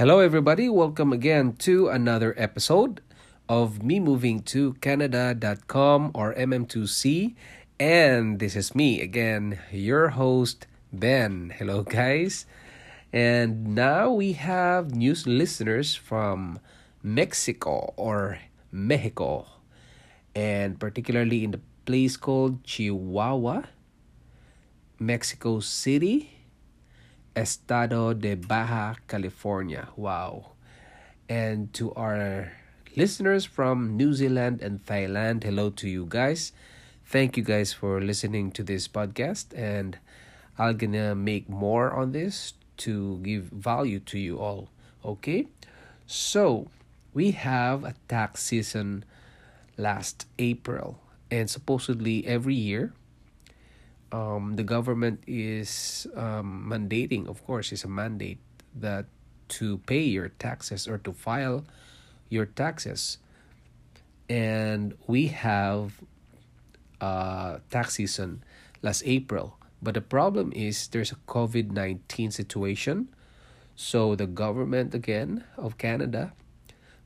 Hello, everybody. Welcome again to another episode of me moving to Canada.com or MM2C. And this is me again, your host, Ben. Hello, guys. And now we have news listeners from Mexico or Mexico, and particularly in the place called Chihuahua, Mexico City, Estado de Baja California. Wow. And to our listeners from New Zealand and Thailand, hello to you guys. Thank you guys for listening to this podcast and I'm gonna make more on this to give value to you all. Okay? So we have a tax season last April and supposedly every year um, the government is um, mandating, of course, is a mandate that to pay your taxes or to file your taxes. And we have uh, tax season last April. But the problem is there's a COVID 19 situation. So the government, again, of Canada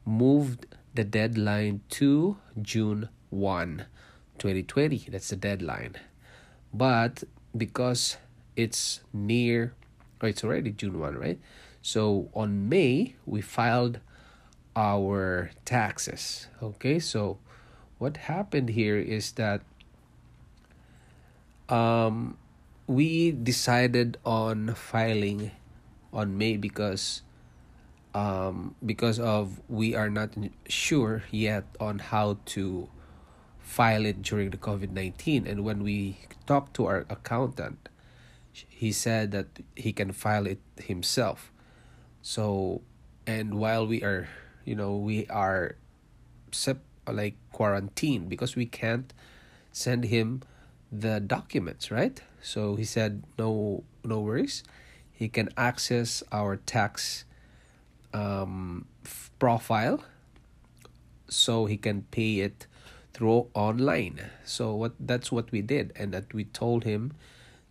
moved the deadline to June 1, 2020. That's the deadline. But because it's near, or it's already June 1, right? So on May, we filed our taxes. Okay, so what happened here is that um, we decided on filing on May because um, because of we are not sure yet on how to file it during the COVID 19. And when we talked to our accountant, he said that he can file it himself. So, and while we are, you know, we are sep- like quarantined because we can't send him the documents, right? So he said, no, no worries. He can access our tax um, profile so he can pay it through online. So what that's what we did, and that we told him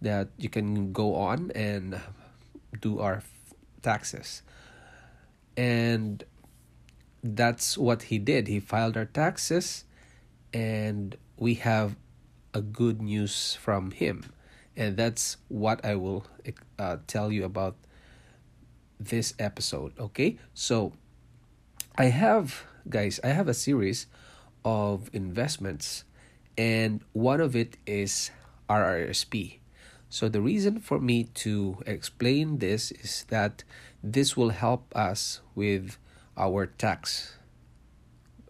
that you can go on and do our taxes, and that's what he did. He filed our taxes, and we have a good news from him, and that's what I will uh, tell you about this episode. Okay, so I have guys, I have a series of investments, and one of it is RRSP. So, the reason for me to explain this is that this will help us with our tax.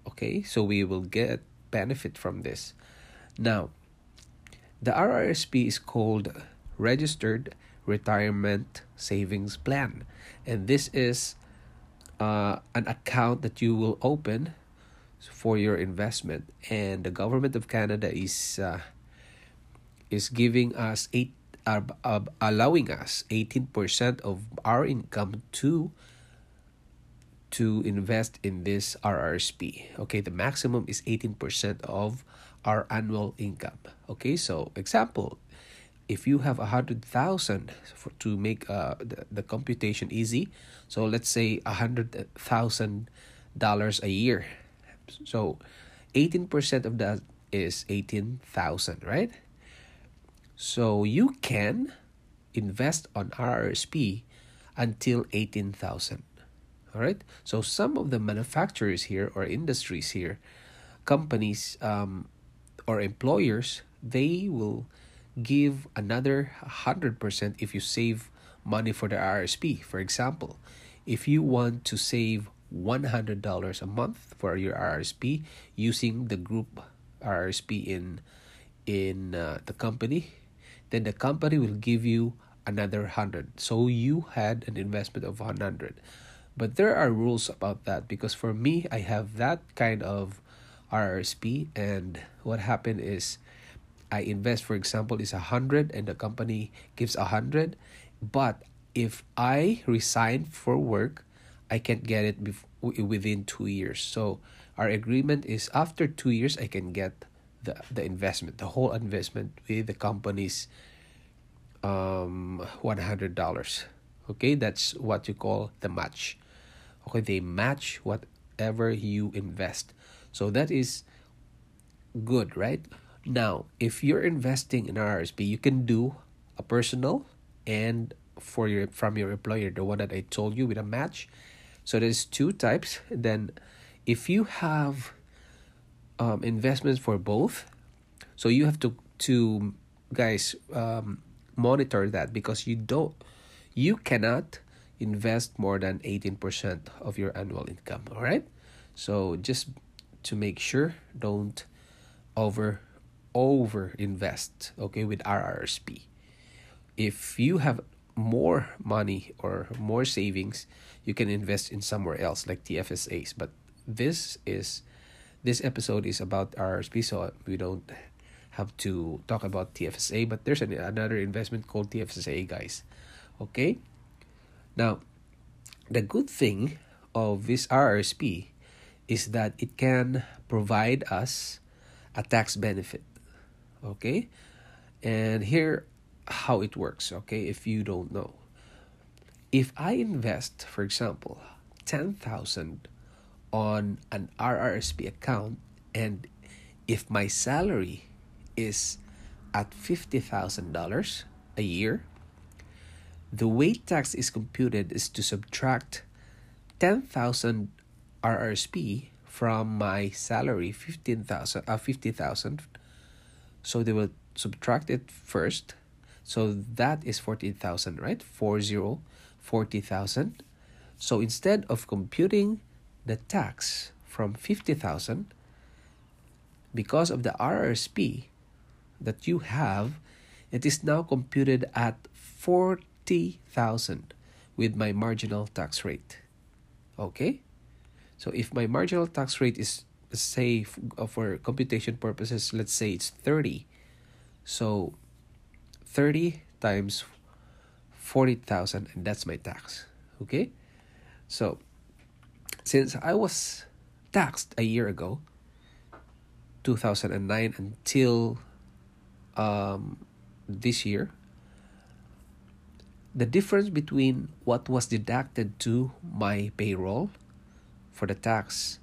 Okay, so we will get benefit from this. Now, the RRSP is called Registered Retirement Savings Plan, and this is uh, an account that you will open for your investment and the government of Canada is uh, is giving us eight uh, uh, allowing us 18% of our income to to invest in this RRSP. Okay, the maximum is 18% of our annual income. Okay, so example, if you have a hundred thousand to make uh the, the computation easy, so let's say a hundred thousand dollars a year so 18% of that is 18,000, right? So you can invest on RRSP until 18,000. All right? So some of the manufacturers here or industries here, companies um, or employers, they will give another 100% if you save money for the RRSP. For example, if you want to save $100 a month for your RRSP using the group RRSP in in uh, the company then the company will give you another 100 so you had an investment of 100 But there are rules about that because for me, I have that kind of RRSP, and what happened is I invest, for example, is a hundred, and the company gives a hundred, but if I resign for work, I can't get it bef- within two years. So our agreement is after two years, I can get the the investment, the whole investment with the company's um one hundred dollars. Okay, that's what you call the match. Okay, they match whatever you invest. So that is good, right? Now, if you're investing in RSP, you can do a personal and for your from your employer, the one that I told you with a match. So there's two types. Then if you have um, investments for both, so you have to to guys um, monitor that because you don't you cannot invest more than 18% of your annual income all right so just to make sure don't over over invest okay with RRSP if you have more money or more savings you can invest in somewhere else like TFSAs but this is this episode is about RRSP so we don't have to talk about TFSA but there's an, another investment called TFSA guys okay now the good thing of this RRSP is that it can provide us a tax benefit. Okay? And here how it works, okay, if you don't know. If I invest, for example, 10,000 on an RRSP account and if my salary is at $50,000 a year, the way tax is computed is to subtract 10,000 RRSP from my salary 15,000 uh, 50,000 so they will subtract it first so that is 14,000 right? 40 40,000 so instead of computing the tax from 50,000 because of the RRSP that you have it is now computed at 40,000 with my marginal tax rate. Okay? So if my marginal tax rate is say uh, for computation purposes let's say it's 30 so 30 times 40,000 and that's my tax okay so since I was taxed a year ago 2009 until um, this year the difference between what was deducted to my payroll for the tax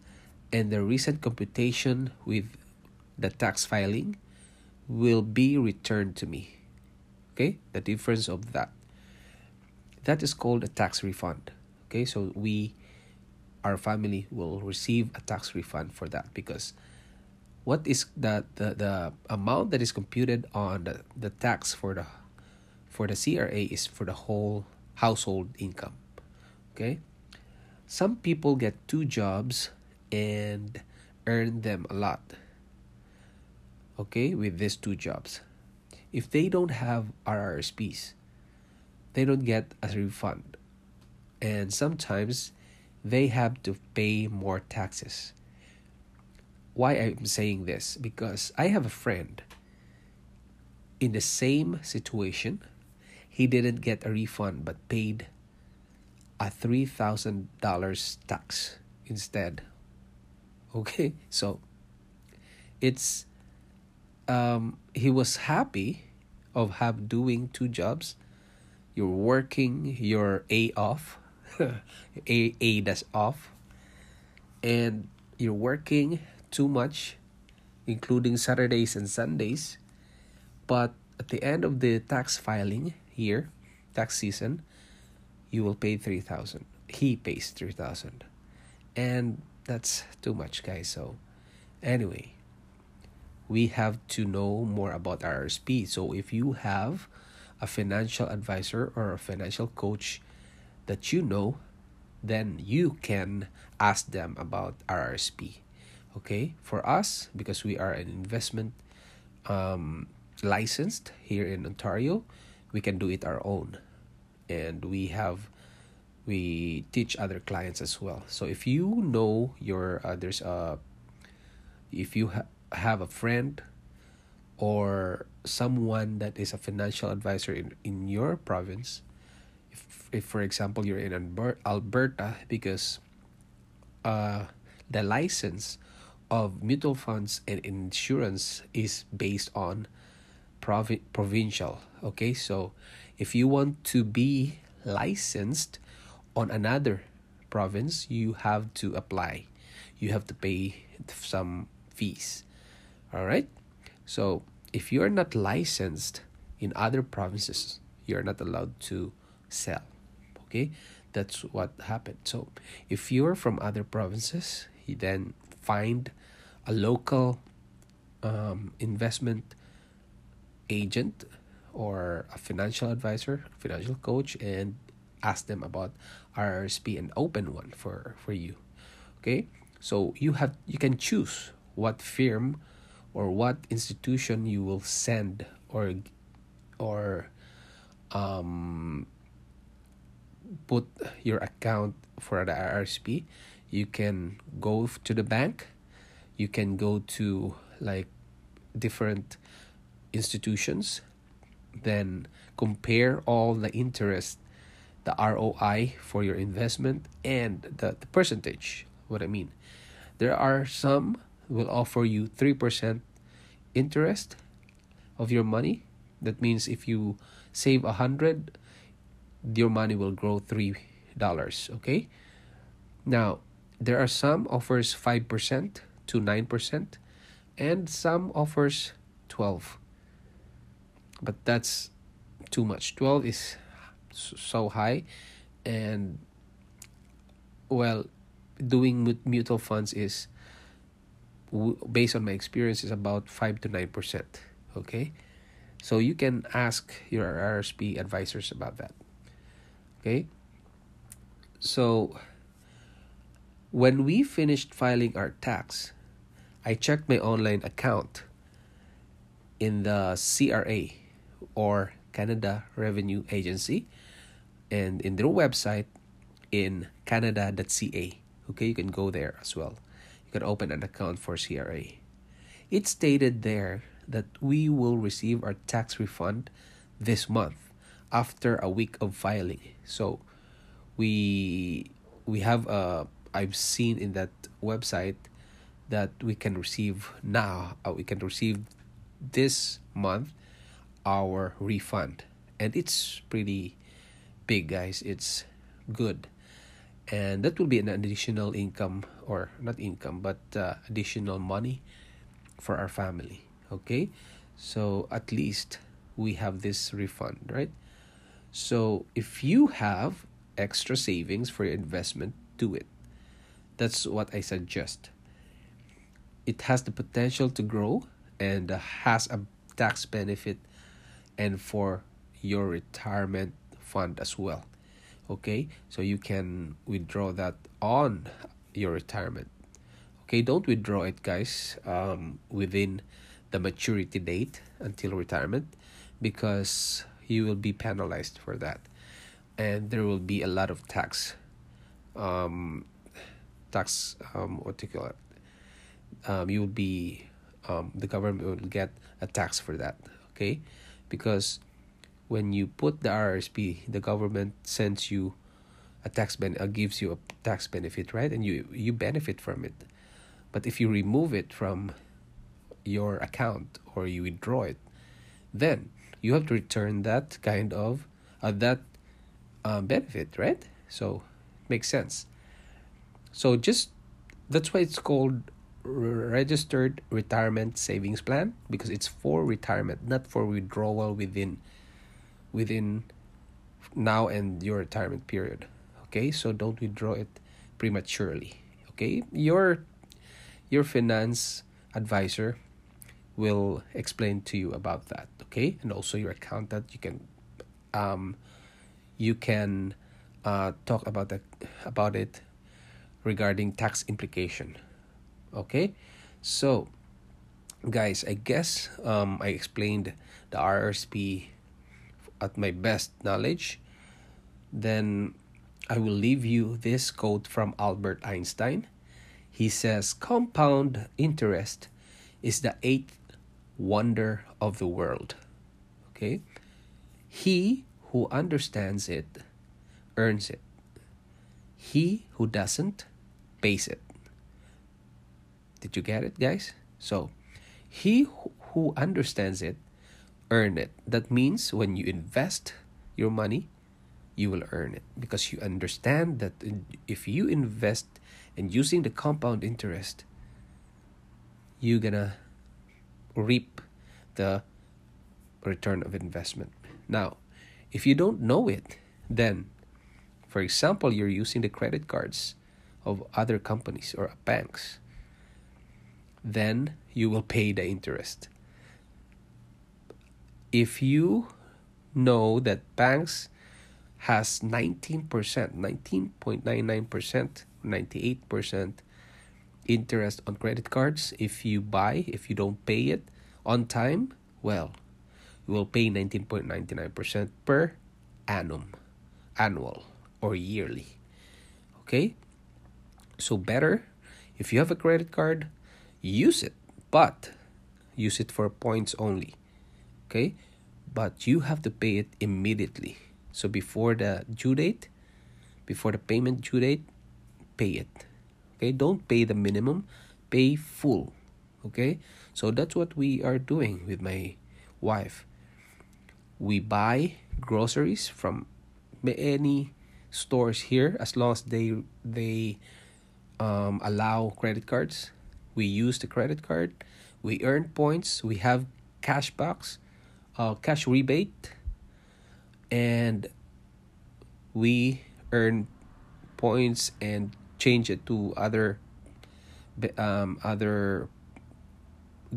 and the recent computation with the tax filing will be returned to me. Okay, the difference of that. That is called a tax refund. Okay, so we, our family, will receive a tax refund for that because what is the, the, the amount that is computed on the, the tax for the for the CRA is for the whole household income. Okay? Some people get two jobs and earn them a lot. Okay, with these two jobs. If they don't have RRSPs, they don't get a refund. And sometimes they have to pay more taxes. Why I'm saying this? Because I have a friend in the same situation he didn't get a refund but paid a $3,000 tax instead. Okay? So it's um he was happy of have doing two jobs. You're working your A off. a A that's off. And you're working too much, including Saturdays and Sundays. But at the end of the tax filing, year, tax season, you will pay 3000 He pays 3000 And that's too much, guys. So, anyway, we have to know more about RRSP. So, if you have a financial advisor or a financial coach that you know, then you can ask them about RRSP. Okay, for us, because we are an investment um, licensed here in Ontario, we can do it our own and we have we teach other clients as well so if you know your uh, there's a if you ha- have a friend or someone that is a financial advisor in, in your province if, if for example you're in alberta because uh, the license of mutual funds and insurance is based on provi- provincial okay? So if you want to be licensed on another province you have to apply. You have to pay some fees all right? So if you're not licensed in other provinces you're not allowed to sell okay? That's what happened. So if you're from other provinces you then find a local um, investment agent or a financial advisor financial coach and ask them about RRSP and open one for for you okay? So you have you can choose what firm or what institution you will send or or um, put your account for the RRSP you can go to the bank. You can go to like different institutions. Then compare all the interest the ROI for your investment and the, the percentage what I mean. There are some will offer you 3% interest of your money. That means if you save a hundred, your money will grow three dollars. Okay. Now there are some offers five percent to nine percent, and some offers twelve. But that's too much. Twelve is so high, and well, doing mutual funds is based on my experience is about 5 to 9% okay? So you can ask your rsp advisors about that okay? So when we finished filing our tax I checked my online account in the CRA or Canada Revenue Agency and in their website in canada.ca okay? You can go there as well you can open an account for CRA. It stated there that we will receive our tax refund this month after a week of filing. So we we have a I've seen in that website that we can receive now uh, we can receive this month our refund and it's pretty big guys it's good and that will be an additional income or not income but uh, additional money for our family okay? So at least we have this refund right? So if you have extra savings for your investment do it. That's what i suggest. It has the potential to grow and has a tax benefit and for your retirement fund as well okay? So you can withdraw that on your retirement. Okay don't withdraw it guys um, within the maturity date until retirement because you will be penalized for that. And there will be a lot of tax um, tax um, what do you call it? Um, you will be um, the government will get a tax for that okay? Because when you put the RRSP, the government sends you a tax ben uh, gives you a tax benefit, right? And you you benefit from it. But if you remove it from your account or you withdraw it, then you have to return that kind of uh, that um, benefit, right? So makes sense. So just that's why it's called registered retirement savings plan because it's for retirement, not for withdrawal within within now and your retirement period okay so don't withdraw it prematurely. Okay your your finance advisor will explain to you about that okay? And also your accountant you can um you can uh talk about that about it regarding tax implication okay? So guys i guess um i explained the rsp at my best knowledge. Then I will leave you this quote from Albert Einstein. He says, Compound interest is the eighth wonder of the world. Okay? He who understands it earns it. He who doesn't pays it. Did you get it, guys? So, he who understands it earn it. That means when you invest your money, you will earn it because you understand that if you invest and using the compound interest, you're gonna reap the return of investment. Now, if you don't know it, then, for example, you're using the credit cards of other companies or banks, then you will pay the interest. If you know that banks has 19%, 19.99%, 98% interest on credit cards if you buy, if you don't pay it on time, well, you will pay 19.99% per annum, annual or yearly. Okay? So better if you have a credit card, use it, but use it for points only. Okay? But you have to pay it immediately. So before the due date, before the payment due date, pay it. Okay? Don't pay the minimum, pay full. Okay? So that's what we are doing with my wife. We buy groceries from any stores here as long as they they um, allow credit cards. We use the credit card. We earn points. We have cash box, uh, cash rebate, and we earn points and change it to other um, other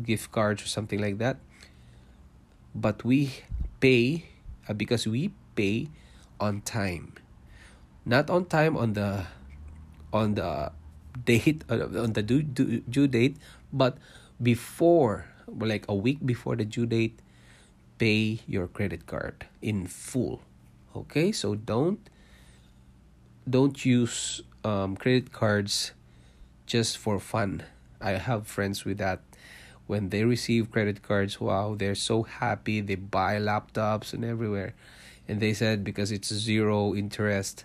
gift cards or something like that. But we pay uh, because we pay on time, not on time on the on the date uh, on the due, due, due date but before like a week before the due date pay your credit card in full okay? So don't don't use um, credit cards just for fun. I have friends with that. When they receive credit cards wow they're so happy. They buy laptops and everywhere. And they said because it's zero interest.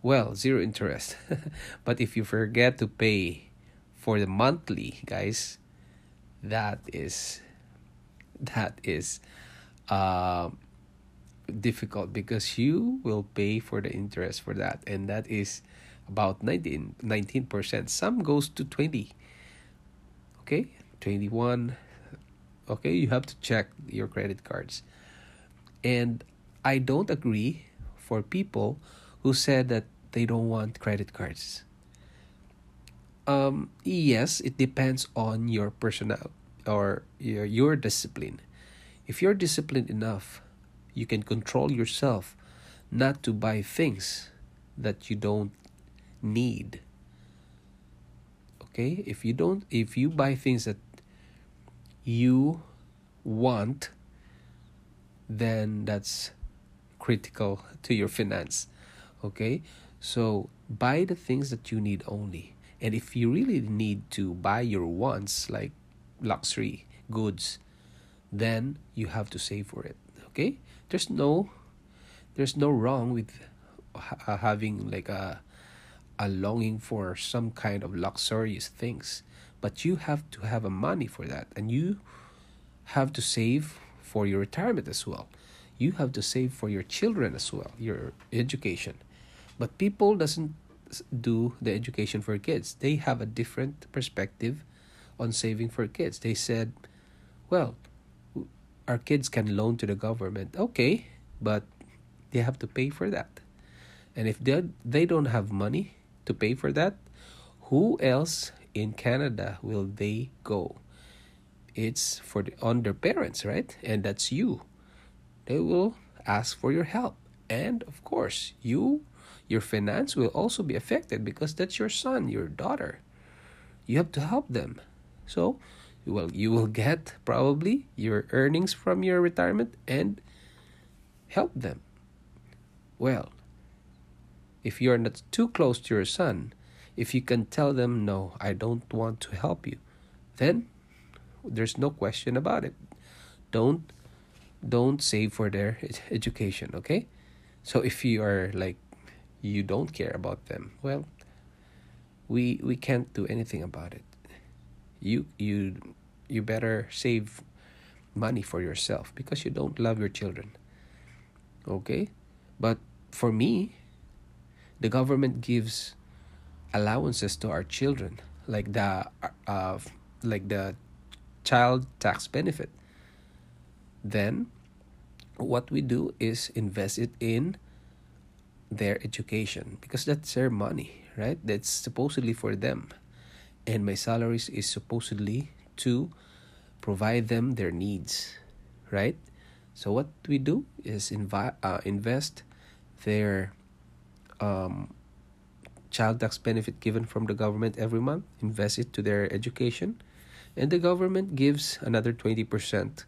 Well zero interest. But if you forget to pay for the monthly guys that is that is uh, difficult because you will pay for the interest for that. And that is about 19 19% some goes to 20 okay? 21 okay? You have to check your credit cards. And i don't agree for people who said that they don't want credit cards. Um, yes, it depends on your personal or your, your discipline. If you're disciplined enough, you can control yourself not to buy things that you don't need. Okay? If you don't if you buy things that you want, then that's critical to your finance okay so buy the things that you need only and if you really need to buy your wants like luxury goods then you have to save for it okay there's no there's no wrong with ha- uh, having like a a longing for some kind of luxurious things but you have to have a money for that and you have to save for your retirement as well you have to save for your children as well your education but people doesn't do the education for kids. They have a different perspective on saving for kids. They said, well, our kids can loan to the government. Okay, but they have to pay for that. And if they they don't have money to pay for that, who else in Canada will they go? It's for the, on their parents, right? And that's you. They will ask for your help. And of course, you your finance will also be affected because that's your son, your daughter. You have to help them. So, well, you will get probably your earnings from your retirement and help them. Well, if you're not too close to your son, if you can tell them, no, I don't want to help you, then there's no question about it. Don't don't save for their education, okay? So if you are like you don't care about them, well, we we can't do anything about it. You you you better save money for yourself because you don't love your children. Okay? But for me, the government gives allowances to our children like the uh, like the child tax benefit then what we do is invest it in their education because that's their money right that's supposedly for them and my salaries is supposedly to provide them their needs right so what we do is invi- uh, invest their um, child tax benefit given from the government every month, invest it to their education, and the government gives another 20%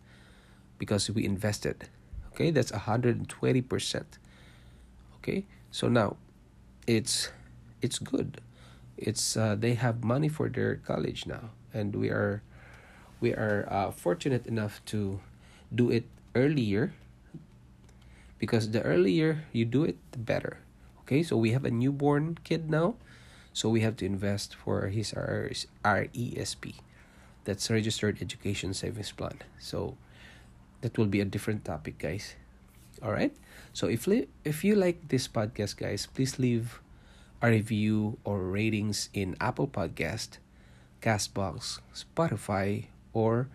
because we invested. Okay, that's 120%. Okay, so now it's it's good. It's uh, they have money for their college now, and we are we are uh, fortunate enough to do it earlier because the earlier you do it, the better Okay, so we have a newborn kid now, so we have to invest for his RESP. That's Registered Education Savings Plan. So that will be a different topic, guys. All right. So if li- if you like this podcast, guys, please leave a review or ratings in Apple Podcast, Castbox, Spotify, or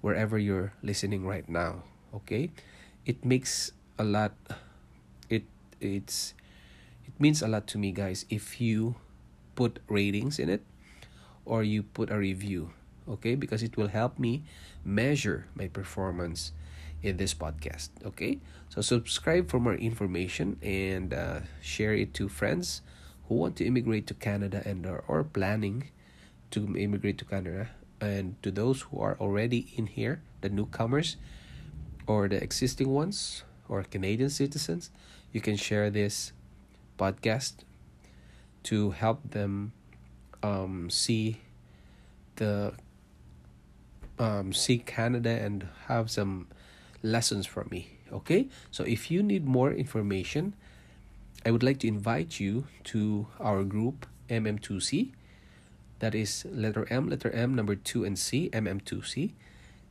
wherever you're listening right now. Okay, it makes a lot. It it's it means a lot to me, guys, if you put ratings in it or you put a review, okay? Because it will help me measure my performance in this podcast, okay? So subscribe for more information and uh, share it to friends who want to immigrate to Canada and are or planning to immigrate to Canada and to those who are already in here, the newcomers or the existing ones or Canadian citizens, you can share this podcast to help them um, see the um, see Canada and have some lessons from me. Okay, so if you need more information, I would like to invite you to our group MM2C. That is letter M, letter M, number two, and C, MM2C.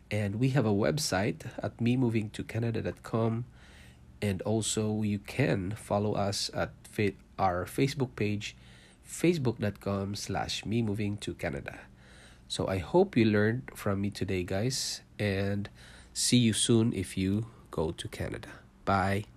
And we have a website at memovingtocanada.com. And also, you can follow us at our Facebook page, facebook.com slash me moving to Canada. So I hope you learned from me today, guys, and see you soon if you go to Canada. Bye.